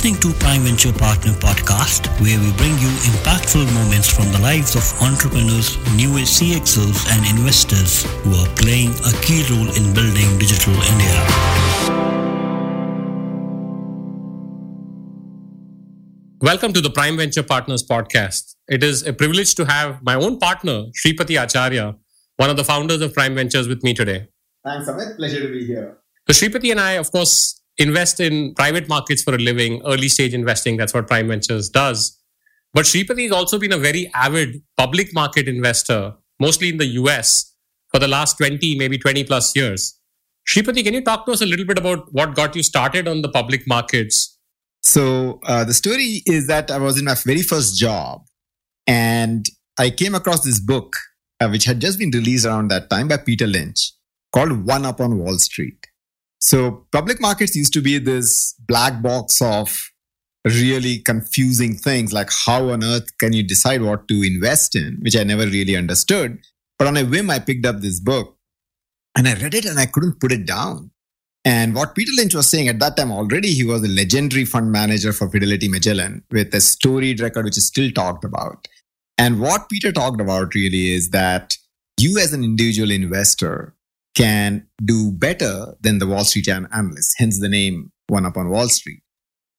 listening to Prime Venture Partner Podcast, where we bring you impactful moments from the lives of entrepreneurs, new age CXOs, and investors who are playing a key role in building digital India. Welcome to the Prime Venture Partners podcast. It is a privilege to have my own partner, Shripati Acharya, one of the founders of Prime Ventures, with me today. Thanks, Amit. Pleasure to be here. So, Shripati and I, of course, invest in private markets for a living, early stage investing. That's what Prime Ventures does. But Shripati has also been a very avid public market investor, mostly in the US, for the last 20, maybe 20 plus years. Shripati, can you talk to us a little bit about what got you started on the public markets? So, uh, the story is that I was in my very first job and I came across this book, uh, which had just been released around that time by Peter Lynch called One Up on Wall Street. So public markets used to be this black box of really confusing things like how on earth can you decide what to invest in, which I never really understood. But on a whim, I picked up this book and I read it and I couldn't put it down. And what Peter Lynch was saying at that time already, he was a legendary fund manager for Fidelity Magellan with a storied record, which is still talked about. And what Peter talked about really is that you as an individual investor can do better than the Wall Street analysts, hence the name One Up on Wall Street.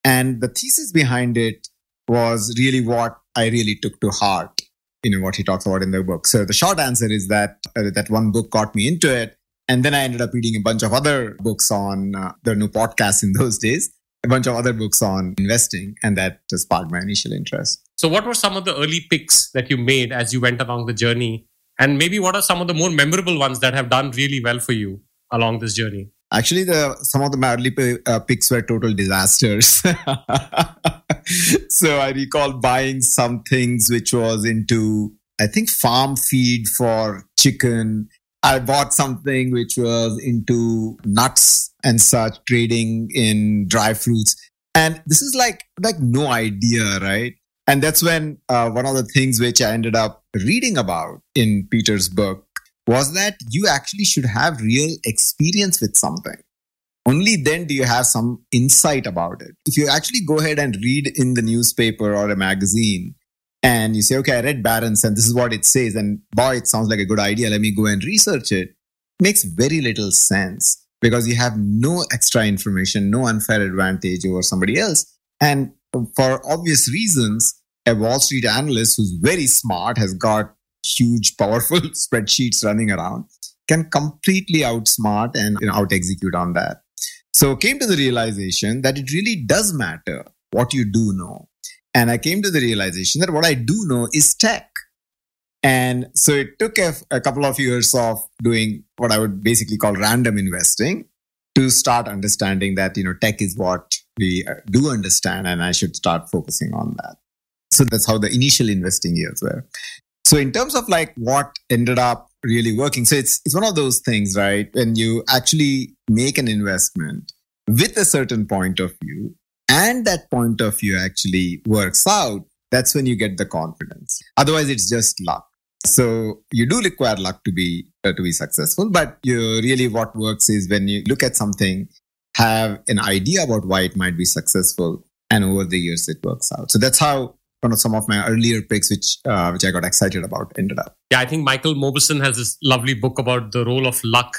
And the thesis behind it was really what I really took to heart, you know, what he talks about in the book. So the short answer is that uh, that one book got me into it. And then I ended up reading a bunch of other books on, uh, there are no podcasts in those days, a bunch of other books on investing. And that sparked my initial interest. So what were some of the early picks that you made as you went along the journey and maybe what are some of the more memorable ones that have done really well for you along this journey? Actually, the some of the early uh, picks were total disasters. so I recall buying some things which was into I think farm feed for chicken. I bought something which was into nuts and such, trading in dry fruits. And this is like like no idea, right? And that's when uh, one of the things which I ended up reading about in Peter's book was that you actually should have real experience with something. Only then do you have some insight about it. If you actually go ahead and read in the newspaper or a magazine and you say, okay, I read Barron's and this is what it says, and boy, it sounds like a good idea. Let me go and research it. it makes very little sense because you have no extra information, no unfair advantage over somebody else. And for obvious reasons, a Wall Street analyst who's very smart, has got huge, powerful spreadsheets running around, can completely outsmart and you know, out execute on that. So came to the realization that it really does matter what you do know. And I came to the realization that what I do know is tech. And so it took a, a couple of years of doing what I would basically call random investing to start understanding that, you know, tech is what we do understand and I should start focusing on that. So that's how the initial investing years were. So in terms of like what ended up really working, so it's it's one of those things, right? When you actually make an investment with a certain point of view, and that point of view actually works out, that's when you get the confidence. Otherwise, it's just luck. So you do require luck to be uh, to be successful, but you really what works is when you look at something, have an idea about why it might be successful, and over the years it works out. So that's how one of some of my earlier picks, which uh, which I got excited about, ended up. Yeah, I think Michael Mauboussin has this lovely book about the role of luck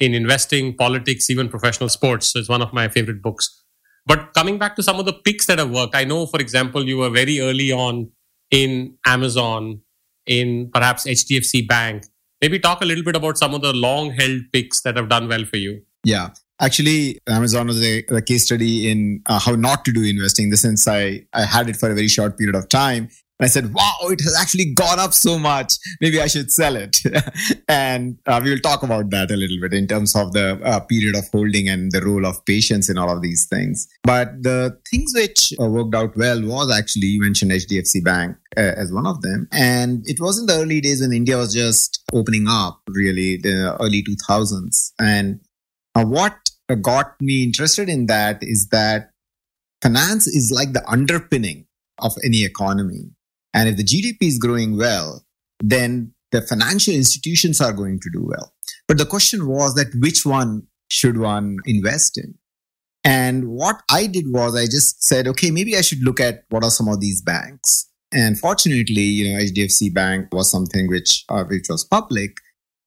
in investing, politics, even professional sports. So it's one of my favorite books. But coming back to some of the picks that have worked, I know, for example, you were very early on in Amazon, in perhaps HDFC Bank. Maybe talk a little bit about some of the long held picks that have done well for you. Yeah. Actually, Amazon was a, a case study in uh, how not to do investing. In the sense, I, I had it for a very short period of time. And I said, wow, it has actually gone up so much. Maybe I should sell it. and uh, we will talk about that a little bit in terms of the uh, period of holding and the role of patience in all of these things. But the things which uh, worked out well was actually, you mentioned HDFC Bank uh, as one of them. And it was in the early days when India was just opening up, really, the early 2000s. And uh, what got me interested in that is that finance is like the underpinning of any economy. And if the GDP is growing well, then the financial institutions are going to do well. But the question was that which one should one invest in? And what I did was I just said, okay, maybe I should look at what are some of these banks. And fortunately, you know, HDFC Bank was something which uh, which was public,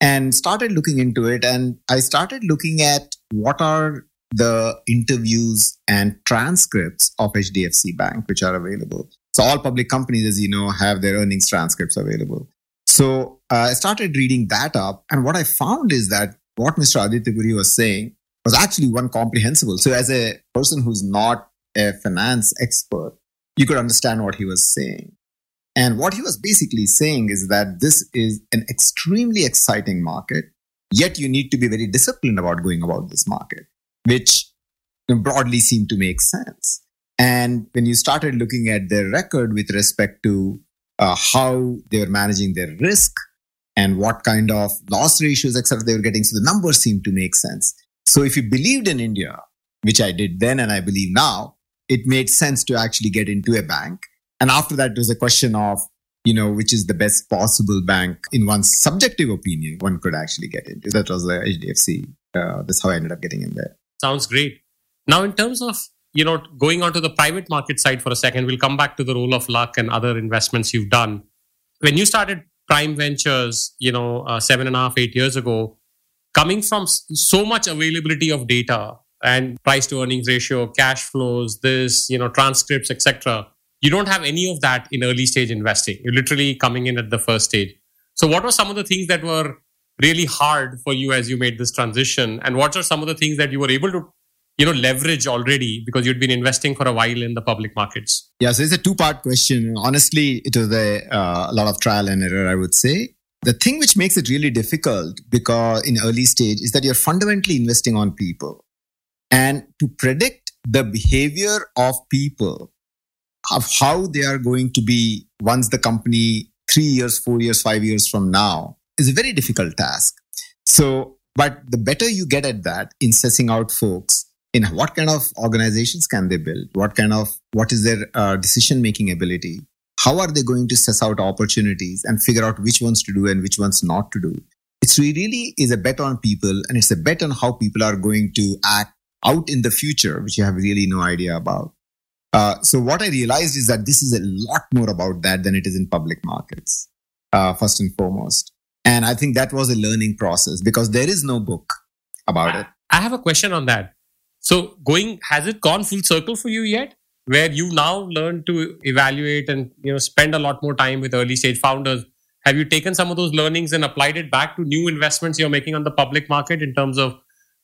and started looking into it. And I started looking at what are the interviews and transcripts of HDFC Bank, which are available. So all public companies, as you know, have their earnings transcripts available. So uh, I started reading that up, and what I found is that what Mr. Aditya Puri was saying was actually one comprehensible. So as a person who's not a finance expert, you could understand what he was saying. And what he was basically saying is that this is an extremely exciting market, yet you need to be very disciplined about going about this market, which broadly seemed to make sense. And when you started looking at their record with respect to uh, how they were managing their risk and what kind of loss ratios, etc., they were getting, so the numbers seemed to make sense. So if you believed in India, which I did then and I believe now, it made sense to actually get into a bank. And after that, it was a question of, you know, which is the best possible bank in one's subjective opinion one could actually get into. That was the HDFC. Uh, that's how I ended up getting in there. Sounds great. Now, in terms of you know going on to the private market side for a second, we'll come back to the role of luck and other investments you've done. When you started Prime Ventures, you know, uh, seven and a half, eight years ago, coming from so much availability of data and price to earnings ratio, cash flows, this, you know, transcripts, etc. You don't have any of that in early stage investing. You're literally coming in at the first stage. So, what were some of the things that were really hard for you as you made this transition, and what are some of the things that you were able to, you know, leverage already because you'd been investing for a while in the public markets? Yeah, so it's a two-part question. Honestly, it was a, uh, a lot of trial and error, I would say. The thing which makes it really difficult because in early stage is that you're fundamentally investing on people. And to predict the behavior of people, of how they are going to be once the company three years, four years, five years from now is a very difficult task. So, but the better you get at that in sussing out folks in what kind of organizations can they build, what kind of, what is their uh, decision making ability, how are they going to suss out opportunities and figure out which ones to do and which ones not to do? It's really is a bet on people and it's a bet on how people are going to act out in the future, which you have really no idea about. Uh, so what I realized is that this is a lot more about that than it is in public markets, uh, first and foremost. And I think that was a learning process because there is no book about it. I have a question on that. So going, has it gone full circle for you yet? where you now learn to evaluate and you know spend a lot more time with early stage founders have you taken some of those learnings and applied it back to new investments you're making on the public market in terms of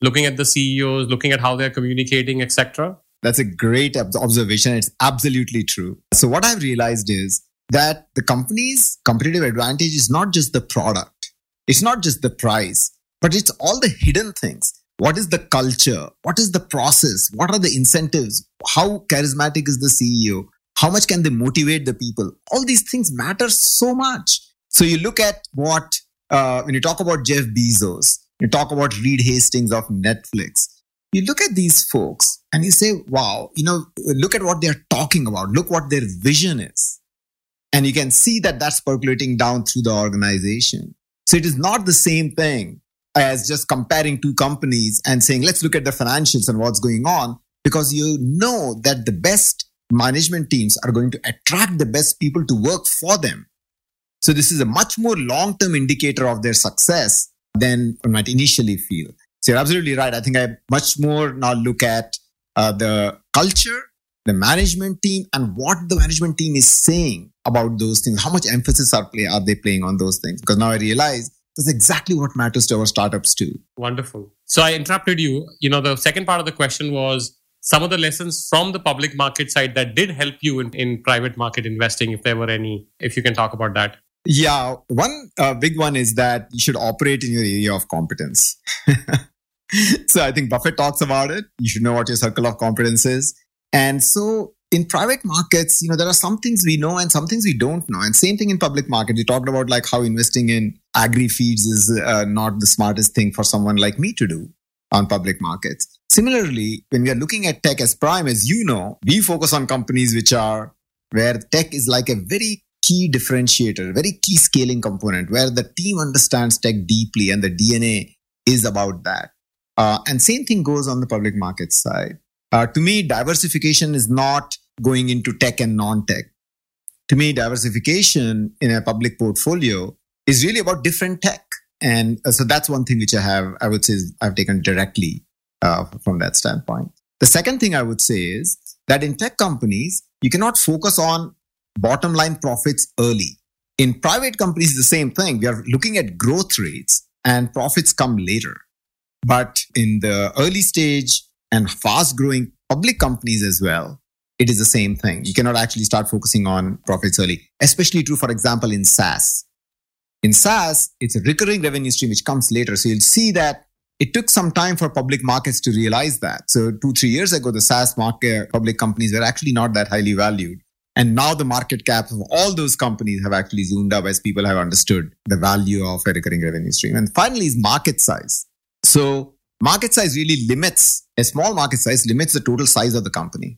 looking at the ceos looking at how they're communicating etc that's a great observation it's absolutely true so what i've realized is that the company's competitive advantage is not just the product it's not just the price but it's all the hidden things what is the culture? What is the process? What are the incentives? How charismatic is the CEO? How much can they motivate the people? All these things matter so much. So you look at what, uh, when you talk about Jeff Bezos, you talk about Reed Hastings of Netflix, you look at these folks and you say, wow, you know, look at what they're talking about. Look what their vision is. And you can see that that's percolating down through the organization. So it is not the same thing as just comparing two companies and saying, let's look at the financials and what's going on, because you know that the best management teams are going to attract the best people to work for them. So this is a much more long-term indicator of their success than one might initially feel. So you're absolutely right. I think I much more now look at uh, the culture, the management team, and what the management team is saying about those things. How much emphasis are play are they playing on those things? Because now I realize that's exactly what matters to our startups too. Wonderful. So I interrupted you. You know, the second part of the question was some of the lessons from the public market side that did help you in, in private market investing, if there were any, if you can talk about that. Yeah, one uh, big one is that you should operate in your area of competence. so I think Buffett talks about it. You should know what your circle of competence is. And so in private markets, you know, there are some things we know and some things we don't know. And same thing in public markets. We talked about like how investing in agri feeds is uh, not the smartest thing for someone like me to do on public markets. Similarly, when we are looking at tech as prime, as you know, we focus on companies which are where tech is like a very key differentiator, very key scaling component, where the team understands tech deeply and the DNA is about that. Uh, and same thing goes on the public market side. Uh, to me, diversification is not going into tech and non-tech. To me, diversification in a public portfolio is really about different tech. And uh, so that's one thing which I have, I would say, I've taken directly uh, from that standpoint. The second thing I would say is that in tech companies, you cannot focus on bottom line profits early. In private companies, the same thing. We are looking at growth rates and profits come later. But in the early stage and fast growing public companies as well, it is the same thing. You cannot actually start focusing on profits early, especially true, for example, in SaaS. In SaaS, it's a recurring revenue stream which comes later. So you'll see that it took some time for public markets to realize that. So two, three years ago, the SaaS market public companies were actually not that highly valued. And now the market cap of all those companies have actually zoomed up as people have understood the value of a recurring revenue stream. And finally is market size. So market size really limits a small market size limits the total size of the company.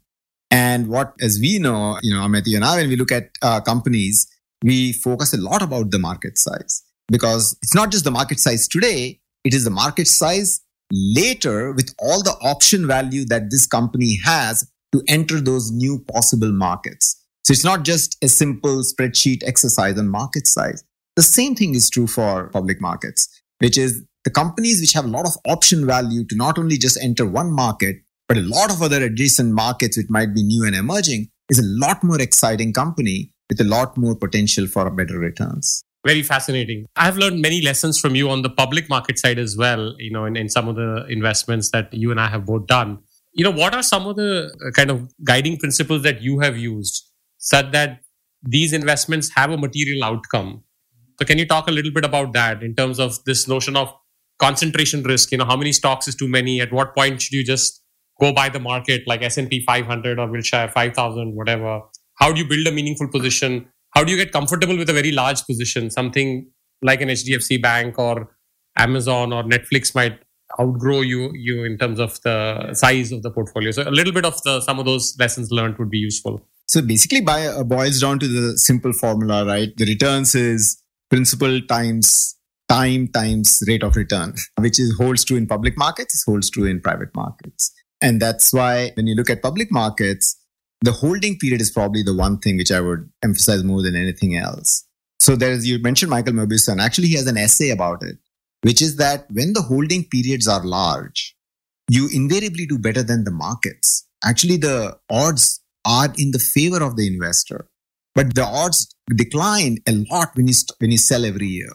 And what, as we know, you know, Amit, and I, when we look at uh, companies, we focus a lot about the market size because it's not just the market size today, it is the market size later with all the option value that this company has to enter those new possible markets. So it's not just a simple spreadsheet exercise on market size. The same thing is true for public markets, which is the companies which have a lot of option value to not only just enter one market, but a lot of other adjacent markets which might be new and emerging is a lot more exciting company with a lot more potential for better returns. Very fascinating. I've learned many lessons from you on the public market side as well, you know, in, in some of the investments that you and I have both done. You know, what are some of the uh, kind of guiding principles that you have used such that these investments have a material outcome? So can you talk a little bit about that in terms of this notion of concentration risk? You know, how many stocks is too many? At what point should you just go by the market like S&P 500 or Wilshire 5000, whatever? How do you build a meaningful position? how do you get comfortable with a very large position something like an hdfc bank or amazon or netflix might outgrow you you in terms of the size of the portfolio so a little bit of the some of those lessons learned would be useful so basically by uh, boils down to the simple formula right the returns is principal times time times rate of return which is holds true in public markets holds true in private markets and that's why when you look at public markets the holding period is probably the one thing which I would emphasize more than anything else. So there's, you mentioned Michael Mauboussin. Actually, he has an essay about it, which is that when the holding periods are large, you invariably do better than the markets. Actually, the odds are in the favor of the investor, but the odds decline a lot when you, when you sell every year.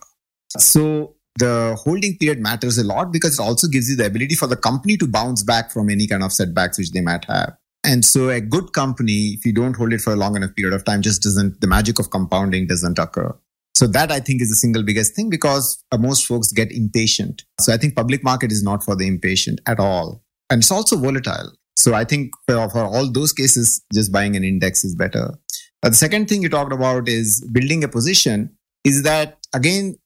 So the holding period matters a lot because it also gives you the ability for the company to bounce back from any kind of setbacks which they might have. And so a good company, if you don't hold it for a long enough period of time, just doesn't, the magic of compounding doesn't occur. So that I think is the single biggest thing because uh, most folks get impatient. So I think public market is not for the impatient at all. And it's also volatile. So I think for, for all those cases, just buying an index is better. Uh, the second thing you talked about is building a position is that again,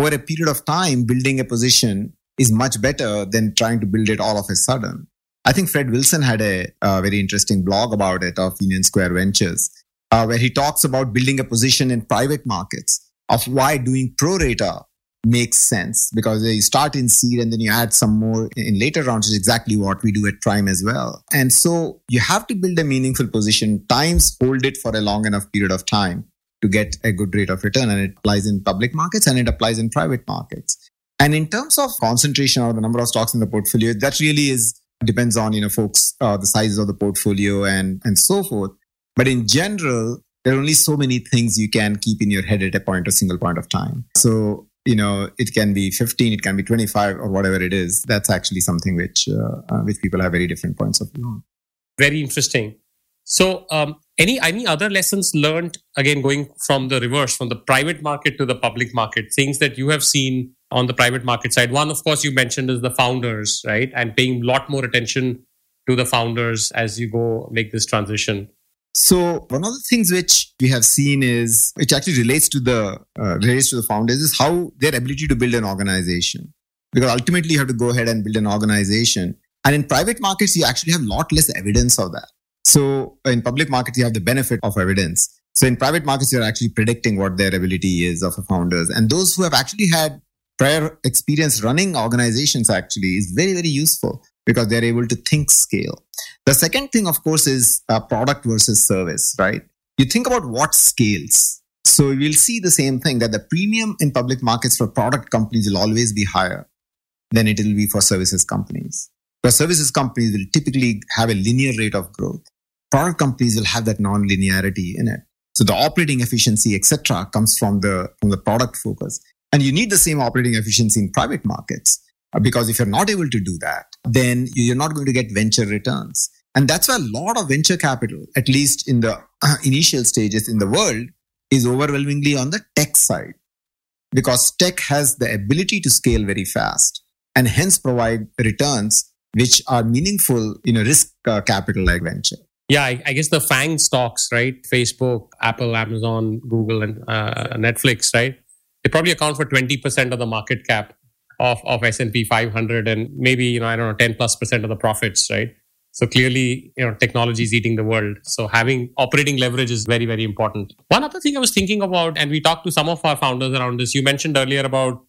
over a period of time, building a position is much better than trying to build it all of a sudden. I think Fred Wilson had a, a very interesting blog about it of Union Square Ventures, uh, where he talks about building a position in private markets of why doing pro rata makes sense. Because you start in seed and then you add some more in later rounds is exactly what we do at prime as well. And so you have to build a meaningful position. Times hold it for a long enough period of time to get a good rate of return and it applies in public markets and it applies in private markets. And in terms of concentration or the number of stocks in the portfolio that really is depends on you know folks uh, the sizes of the portfolio and and so forth. But in general there are only so many things you can keep in your head at a point a single point of time. So you know it can be 15 it can be 25 or whatever it is. That's actually something which uh, uh, which people have very different points of view very interesting. So um, any any other lessons learned again going from the reverse from the private market to the public market things that you have seen on the private market side. One, of course, you mentioned is the founders, right? And paying a lot more attention to the founders as you go make this transition. So one of the things which we have seen is, which actually relates to the uh, relates to the founders, is how their ability to build an organization. Because ultimately, you have to go ahead and build an organization. And in private markets, you actually have a lot less evidence of that. So in public markets, you have the benefit of evidence. So in private markets, you're actually predicting what their ability is of founders. And those who have actually had prior experience running organizations actually is very, very useful because they're able to think scale. The second thing, of course, is uh, product versus service, right? You think about what scales. So we'll see the same thing that the premium in public markets for product companies will always be higher than it will be for services companies. Because services companies will typically have a linear rate of growth. Product companies will have that non-linearity in it. So the operating efficiency, etc., comes from the from the product focus. And you need the same operating efficiency in private markets. Uh, because if you're not able to do that, then you're not going to get venture returns. And that's why a lot of venture capital, at least in the initial stages in the world, is overwhelmingly on the tech side. Because tech has the ability to scale very fast and hence provide returns which are meaningful in a risk uh, capital like venture. Yeah, I, I, guess the FANG stocks, right? Facebook, Apple, Amazon, Google, and uh, Netflix, right? They probably account for 20% of the market cap of, of S&P 500 and maybe, you know, I don't know, 10 plus percent of the profits, right? So clearly, you know, technology is eating the world. So having operating leverage is very, very important. One other thing I was thinking about, and we talked to some of our founders around this, you mentioned earlier about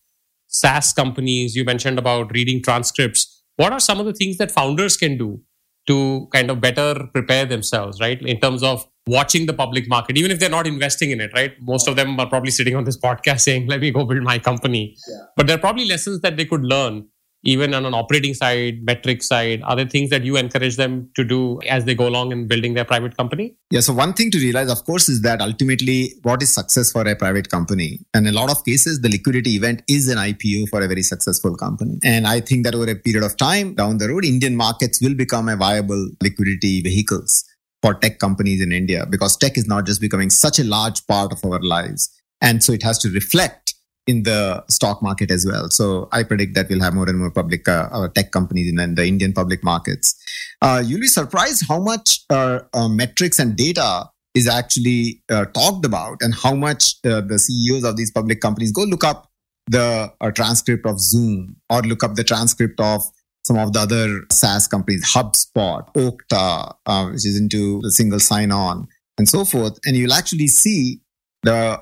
SaaS companies, you mentioned about reading transcripts. What are some of the things that founders can do to kind of better prepare themselves, right? In terms of watching the public market, even if they're not investing in it, right? Most of them are probably sitting on this podcast saying, let me go build my company. Yeah. But there are probably lessons that they could learn even on an operating side, metric side, are there things that you encourage them to do as they go along in building their private company? Yeah. So one thing to realize, of course, is that ultimately what is success for a private company? And in a lot of cases, the liquidity event is an IPO for a very successful company. And I think that over a period of time down the road, Indian markets will become a viable liquidity vehicles for tech companies in India because tech is not just becoming such a large part of our lives. And so it has to reflect in the stock market as well. So I predict that we'll have more and more public uh, uh tech companies in the Indian public markets. Uh, you'll be surprised how much uh, uh metrics and data is actually uh, talked about and how much the CEOs of these public companies go look up the transcript of Zoom or look up the transcript of some of the other SaaS companies, HubSpot, Okta, which is into the single sign-on and so forth. And you'll actually see the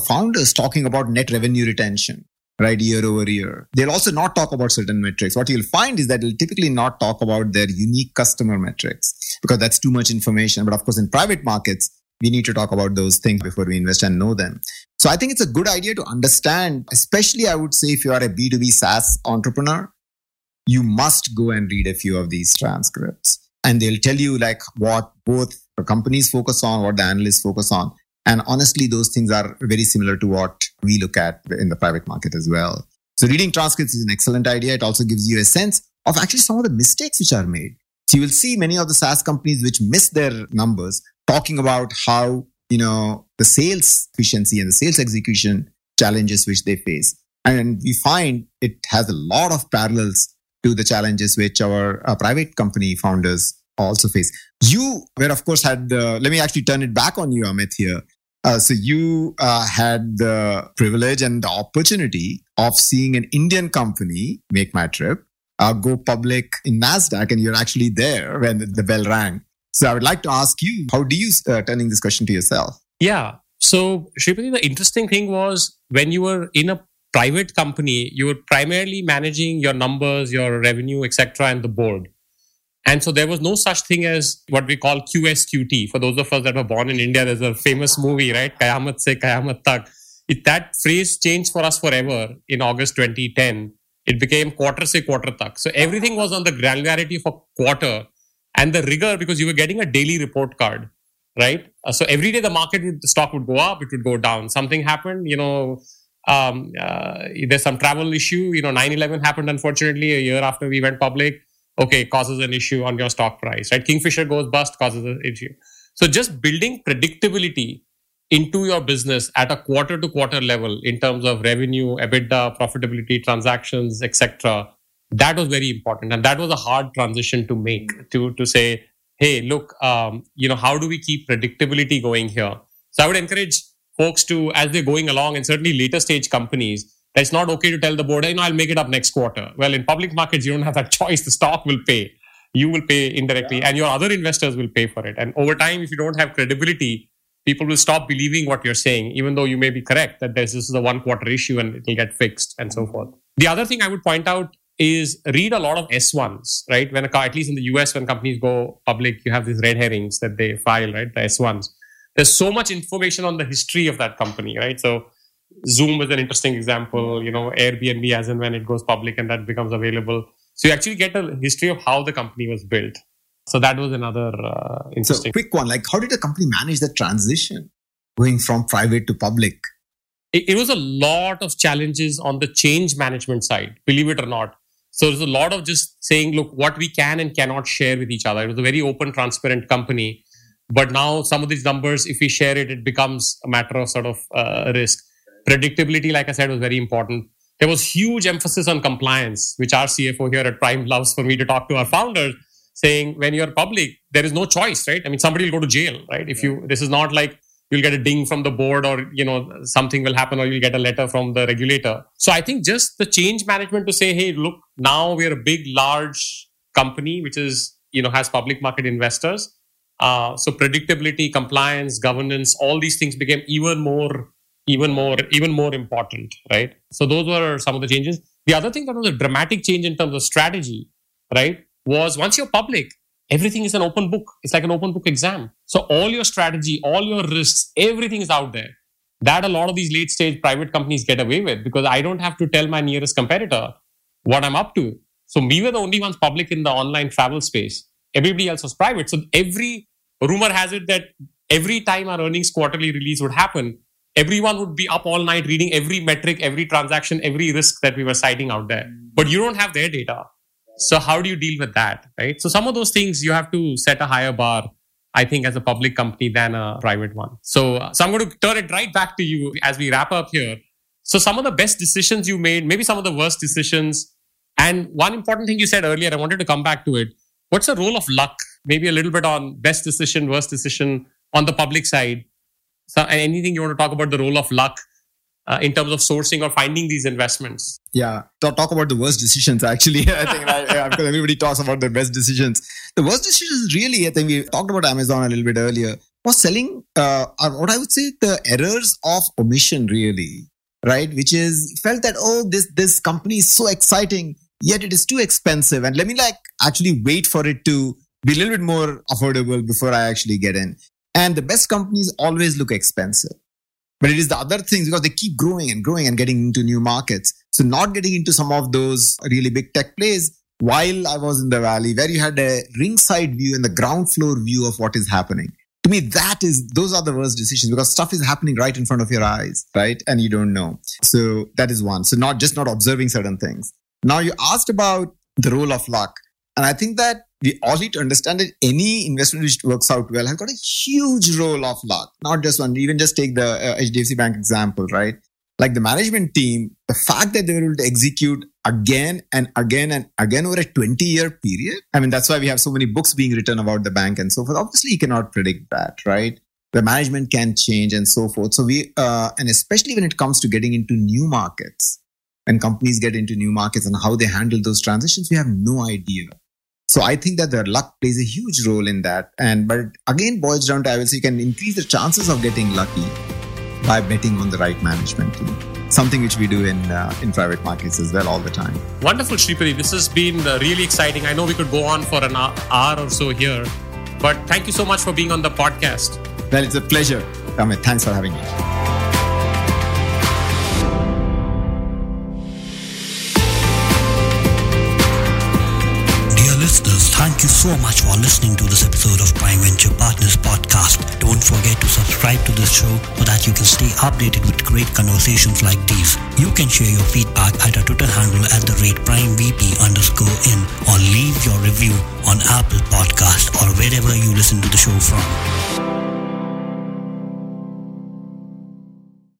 founders talking about net revenue retention right year over year. They'll also not talk about certain metrics. What you'll find is that they'll typically not talk about their unique customer metrics because that's too much information. But of course in private markets we need to talk about those things before we invest and know them. So i think it's a good idea to understand especially i would say if you are a b2b saas entrepreneur you must go and read a few of these transcripts. And they'll tell you like what both companies focus on what the analysts focus on and honestly, those things are very similar to what we look at in the private market as well. So reading transcripts is an excellent idea. It also gives you a sense of actually some of the mistakes which are made. So you will see many of the SaaS companies which miss their numbers talking about how, you know, the sales efficiency and the sales execution challenges which they face. And we find it has a lot of parallels to the challenges which our, our private company founders also face. You were, of course, had, uh, let me actually turn it back on you, Amit, here. Uh, so you uh, had the privilege and the opportunity of seeing an Indian company MakeMyTrip, uh, go public in Nasdaq, and you're actually there when the bell rang. So I would like to ask you, how do you uh, turning this question to yourself? Yeah. So Shripati, the interesting thing was when you were in a private company, you were primarily managing your numbers, your revenue, etc., and the board. And so there was no such thing as what we call QSQT. For those of us that were born in India, there's a famous movie, right? Kayamat se Kayamat tak. It, that phrase changed for us forever in August 2010. It became quarter se quarter tak. So everything was on the granularity for quarter and the rigor because you were getting a daily report card, right? Uh, so every day the market, would, the stock would go up, it would go down. Something happened, you know, um, uh, there's some travel issue. You know, 9 11 happened, unfortunately, a year after we went public okay, causes an issue on your stock price, right? Kingfisher goes bust, causes an issue. So just building predictability into your business at a quarter to quarter level in terms of revenue, EBITDA, profitability, transactions, etc. That was very important, and that was a hard transition to make to to say, hey, look, um, you know, how do we keep predictability going here? So I would encourage folks to, as they're going along, and certainly later stage companies, it's not okay to tell the board, you know, I'll make it up next quarter. Well, in public markets, you don't have that choice. The stock will pay. You will pay indirectly, yeah. and your other investors will pay for it. And over time, if you don't have credibility, people will stop believing what you're saying, even though you may be correct that this is a one quarter issue and it will get fixed and so forth. The other thing I would point out is read a lot of S1s, right? When a, at least in the US, when companies go public, you have these red herrings that they file, right? The S1s. There's so much information on the history of that company, right? So Zoom is an interesting example, you know, Airbnb as and when it goes public and that becomes available. So you actually get a history of how the company was built. So that was another uh, interesting. So quick one, like how did the company manage the transition going from private to public? It, it was a lot of challenges on the change management side, believe it or not. So there's a lot of just saying, look, what we can and cannot share with each other. It was a very open, transparent company. But now some of these numbers, if we share it, it becomes a matter of sort of uh, risk. Predictability, like I said, was very important. There was huge emphasis on compliance, which our CFO here at Prime loves for me to talk to our founders, saying when you're public, there is no choice, right? I mean, somebody will go to jail, right? If you, this is not like you'll get a ding from the board or, you know, something will happen or you'll get a letter from the regulator. So I think just the change management to say, hey, look, now we're a big, large company, which is, you know, has public market investors. Uh, so predictability, compliance, governance, all these things became even more even more even more important right? So those were some of the changes. The other thing that was a dramatic change in terms of strategy right was once you're public everything is an open book. It's like an open book exam. So all your strategy all your risks everything is out there that a lot of these late stage private companies get away with because i don't have to tell my nearest competitor what i'm up to. So we were the only ones public in the online travel space. Everybody else was private. So every rumor has it that every time our earnings quarterly release would happen everyone would be up all night reading every metric, every transaction, every risk that we were citing out there. But you don't have their data. So how do you deal with that? Right. So some of those things you have to set a higher bar, I think, as a public company than a private one. So, so I'm going to turn it right back to you as we wrap up here. So some of the best decisions you made, maybe some of the worst decisions. And one important thing you said earlier, I wanted to come back to it. What's the role of luck? Maybe a little bit on best decision, worst decision on the public side so, anything you want to talk about the role of luck uh, in terms of sourcing or finding these investments? Yeah, talk, talk about the worst decisions. Actually, I think I, because everybody talks about the best decisions. The worst decisions, really, I think we talked about Amazon a little bit earlier, was selling. Uh, what I would say, the errors of omission, really, right? Which is felt that oh, this this company is so exciting, yet it is too expensive, and let me like actually wait for it to be a little bit more affordable before I actually get in. And the best companies always look expensive. But it is the other things because they keep growing and growing and getting into new markets. So not getting into some of those really big tech plays while I was in the valley where you had a ringside view and the ground floor view of what is happening. To me, that is, those are the worst decisions because stuff is happening right in front of your eyes, right? And you don't know. So that is one. So not just not observing certain things. Now you asked about the role of luck. And I think that we all need to understand that any investment which works out well has got a huge role of luck, not just one. Even just take the uh, HDFC Bank example, right? Like the management team, the fact that they were able to execute again and again and again over a 20 year period. I mean, that's why we have so many books being written about the bank and so forth. Obviously, you cannot predict that, right? The management can change and so forth. So we, uh, and especially when it comes to getting into new markets, when companies get into new markets and how they handle those transitions, we have no idea. So I think that the luck plays a huge role in that. And but again boils down to I will say you can increase the chances of getting lucky by betting on the right management team. Something which we do in uh, in private markets as well all the time. Wonderful, Shripati. This has been uh, really exciting. I know we could go on for an hour or so here, but thank you so much for being on the podcast. Well, it's a pleasure. Amit, thanks for having me. So much for listening to this episode of Prime Venture Partners podcast. Don't forget to subscribe to this show so that you can stay updated with great conversations like these. You can share your feedback at our Twitter handle at the rate PrimeVP underscore in or leave your review on Apple Podcast or wherever you listen to the show from.